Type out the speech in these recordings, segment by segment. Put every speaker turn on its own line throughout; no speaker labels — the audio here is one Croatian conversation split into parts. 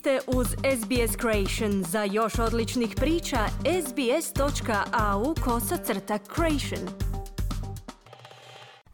ste uz SBS Creation. Za još odličnih priča, sbs.au kosacrta creation.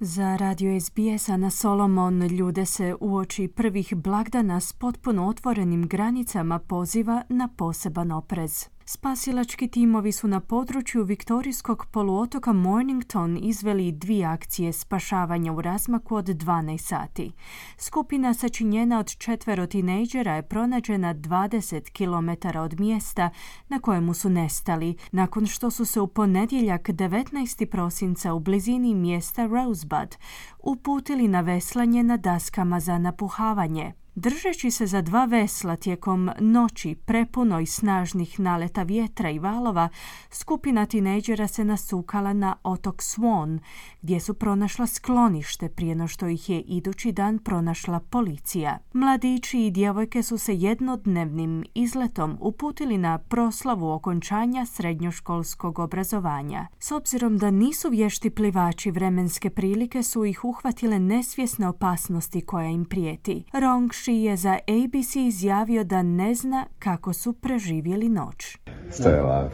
Za radio SBS-a na Solomon ljude se uoči prvih blagdana s potpuno otvorenim granicama poziva na poseban oprez. Spasilački timovi su na području Viktorijskog poluotoka Mornington izveli dvije akcije spašavanja u razmaku od 12 sati. Skupina sačinjena od četvero tinejdžera je pronađena 20 km od mjesta na kojemu su nestali, nakon što su se u ponedjeljak 19. prosinca u blizini mjesta Rosebud uputili na veslanje na daskama za napuhavanje. Držeći se za dva vesla tijekom noći prepunoj snažnih naleta vjetra i valova, skupina tineđera se nasukala na otok Swan, gdje su pronašla sklonište prije no što ih je idući dan pronašla policija. Mladići i djevojke su se jednodnevnim izletom uputili na proslavu okončanja srednjoškolskog obrazovanja. S obzirom da nisu vješti plivači vremenske prilike su ih uhvatile nesvjesne opasnosti koja im prijeti. Rong je za ABC izjavio da ne zna kako su preživjeli noć.
Stay alive.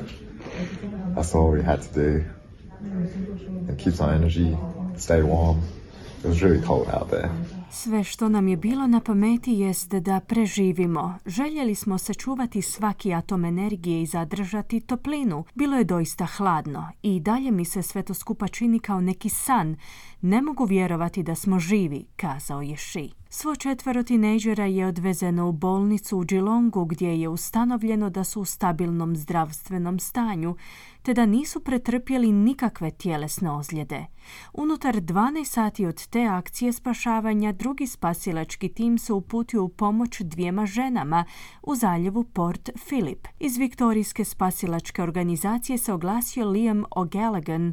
That's all we had to do. And keep some energy, stay warm. It was really cold out there.
Sve što nam je bilo na pameti jest da preživimo. Željeli smo sačuvati svaki atom energije i zadržati toplinu. Bilo je doista hladno i dalje mi se sve to skupa čini kao neki san. Ne mogu vjerovati da smo živi, kazao je Shi. Svo četvero tinejdžera je odvezeno u bolnicu u Geelongu gdje je ustanovljeno da su u stabilnom zdravstvenom stanju, te da nisu pretrpjeli nikakve tjelesne ozljede. Unutar 12 sati od te akcije spašavanja drugi spasilački tim se uputio u pomoć dvijema ženama u zaljevu Port Phillip. Iz Viktorijske spasilačke organizacije se oglasio Liam O'Gallaghan,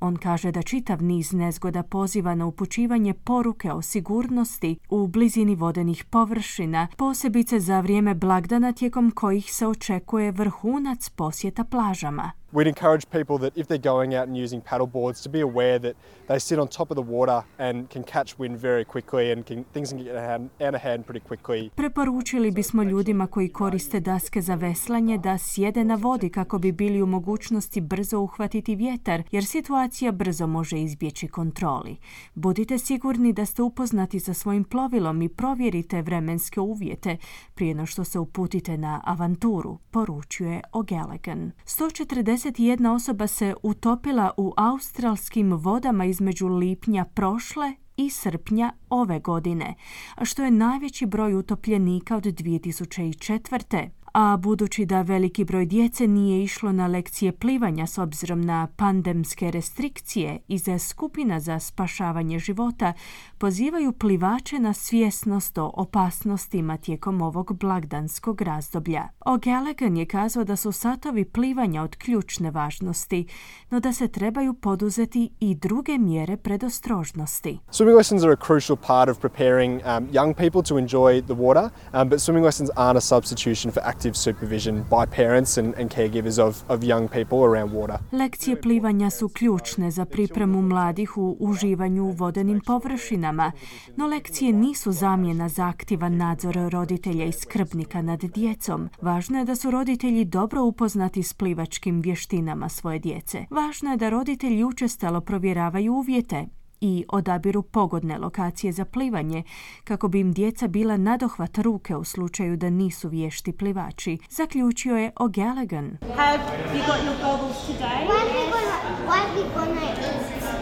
on kaže da čitav niz nezgoda poziva na upućivanje poruke o sigurnosti u blizini vodenih površina, posebice za vrijeme blagdana tijekom kojih se očekuje vrhunac posjeta plažama.
We'd encourage people that if they're going out and using paddle boards to be aware that they sit on top of the water and can catch wind very quickly and can, things can get out of hand pretty quickly.
Preporučili bismo ljudima koji koriste daske za veslanje da sjede na vodi kako bi bili u mogućnosti brzo uhvatiti vjetar, jer situacija brzo može izbjeći kontroli. Budite sigurni da ste upoznati sa svojim plovilom i provjerite vremenske uvjete prije no što se uputite na avanturu, poručuje O'Gallaghan. 140 jedna osoba se utopila u australskim vodama između lipnja prošle i srpnja ove godine, što je najveći broj utopljenika od 2004 a budući da veliki broj djece nije išlo na lekcije plivanja s obzirom na pandemske restrikcije i za skupina za spašavanje života, pozivaju plivače na svjesnost o opasnostima tijekom ovog blagdanskog razdoblja. O'Gallaghan je kazao da su satovi plivanja od ključne važnosti, no da se trebaju poduzeti i druge mjere predostrožnosti.
Swimming lessons are a crucial part of preparing um, young people to enjoy the water, um, but swimming lessons aren't a substitution for active supervision by parents and, and caregivers of, of young people around water.
Lekcije plivanja su ključne za pripremu mladih u uživanju u vodenim površinama, no lekcije nisu zamjena za aktivan nadzor roditelja i skrbnika nad djecom. Važno je da su roditelji dobro upoznati s plivačkim vještinama svoje djece. Važno je da roditelji učestalo provjeravaju uvjete, i odabiru pogodne lokacije za plivanje kako bi im djeca bila nadohvat ruke u slučaju da nisu vješti plivači, zaključio je O'Gallaghan.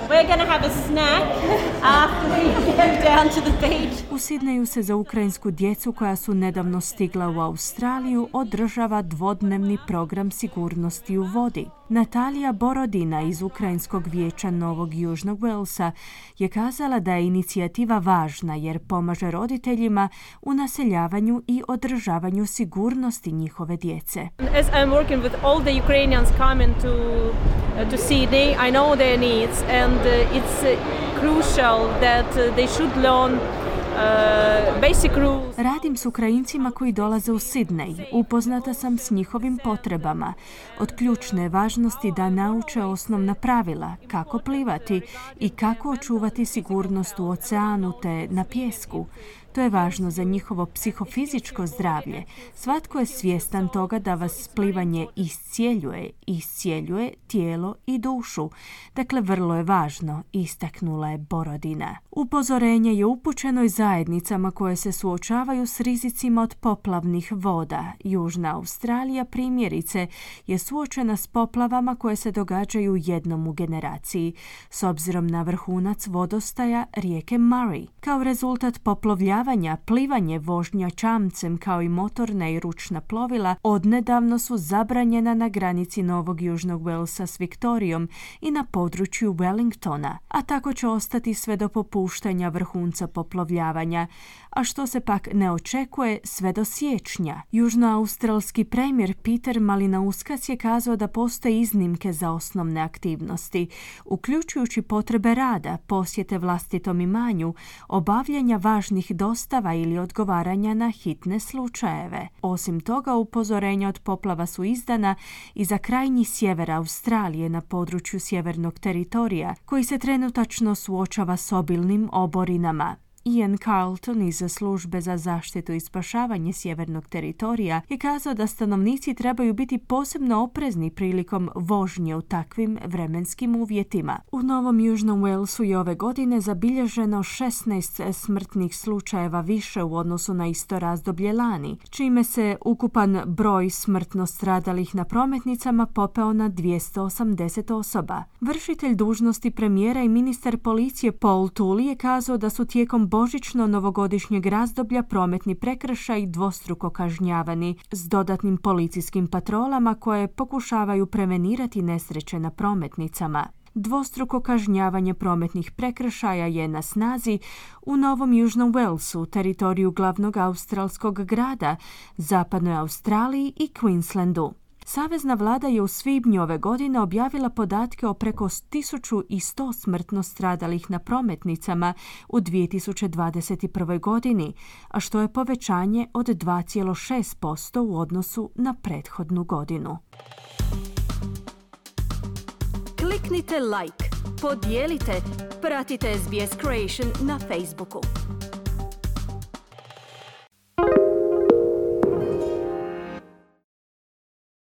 We're gonna have a snack after we get down to the beach. U Sidneju se za ukrajinsku djecu koja su nedavno stigla u Australiju održava dvodnevni program sigurnosti u vodi. Natalija Borodina iz Ukrajinskog vijeća Novog Južnog Walesa je kazala da je inicijativa važna jer pomaže roditeljima u naseljavanju i održavanju sigurnosti njihove djece.
As I'm working with all the Ukrainians coming to to Sydney, I know their needs and uh, it's uh, crucial that they should learn Uh,
Radim s Ukrajincima koji dolaze u Sidney. Upoznata sam s njihovim potrebama. Od ključne važnosti da nauče osnovna pravila, kako plivati i kako očuvati sigurnost u oceanu te na pjesku. To je važno za njihovo psihofizičko zdravlje. Svatko je svjestan toga da vas plivanje iscijeljuje, iscijeljuje tijelo i dušu. Dakle, vrlo je važno, istaknula je Borodina. Upozorenje je upućeno i zajednicama koje se suočavaju s rizicima od poplavnih voda. Južna Australija primjerice je suočena s poplavama koje se događaju jednom u generaciji, s obzirom na vrhunac vodostaja rijeke Murray. Kao rezultat poplovljavanja, plivanje vožnja čamcem kao i motorna i ručna plovila odnedavno su zabranjena na granici Novog Južnog Walesa s Viktorijom i na području Wellingtona, a tako će ostati sve do popuštanja vrhunca poplovljavanja, a što se pak ne očekuje sve do siječnja. Južnoaustralski premijer Peter Malinauskas je kazao da postoje iznimke za osnovne aktivnosti, uključujući potrebe rada, posjete vlastitom imanju, obavljanja važnih dostava ili odgovaranja na hitne slučajeve. Osim toga, upozorenja od poplava su izdana i za krajnji sjever Australije na području sjevernog teritorija, koji se trenutačno suočava s obilnim oborinama. Ian Carlton iz službe za zaštitu i spašavanje sjevernog teritorija je kazao da stanovnici trebaju biti posebno oprezni prilikom vožnje u takvim vremenskim uvjetima. U Novom Južnom Walesu je ove godine zabilježeno 16 smrtnih slučajeva više u odnosu na isto razdoblje lani, čime se ukupan broj smrtno stradalih na prometnicama popeo na 280 osoba. Vršitelj dužnosti premijera i ministar policije Paul Tooley je kazao da su tijekom božićno-novogodišnjeg razdoblja prometni prekršaj dvostruko kažnjavani s dodatnim policijskim patrolama koje pokušavaju prevenirati nesreće na prometnicama. Dvostruko kažnjavanje prometnih prekršaja je na snazi u Novom Južnom Walesu, teritoriju glavnog australskog grada, zapadnoj Australiji i Queenslandu. Savezna vlada je u svibnju ove godine objavila podatke o preko 1100 smrtno stradalih na prometnicama u 2021. godini, a što je povećanje od 2,6% u odnosu na prethodnu godinu.
Kliknite like, podijelite, pratite SBS Creation na Facebooku.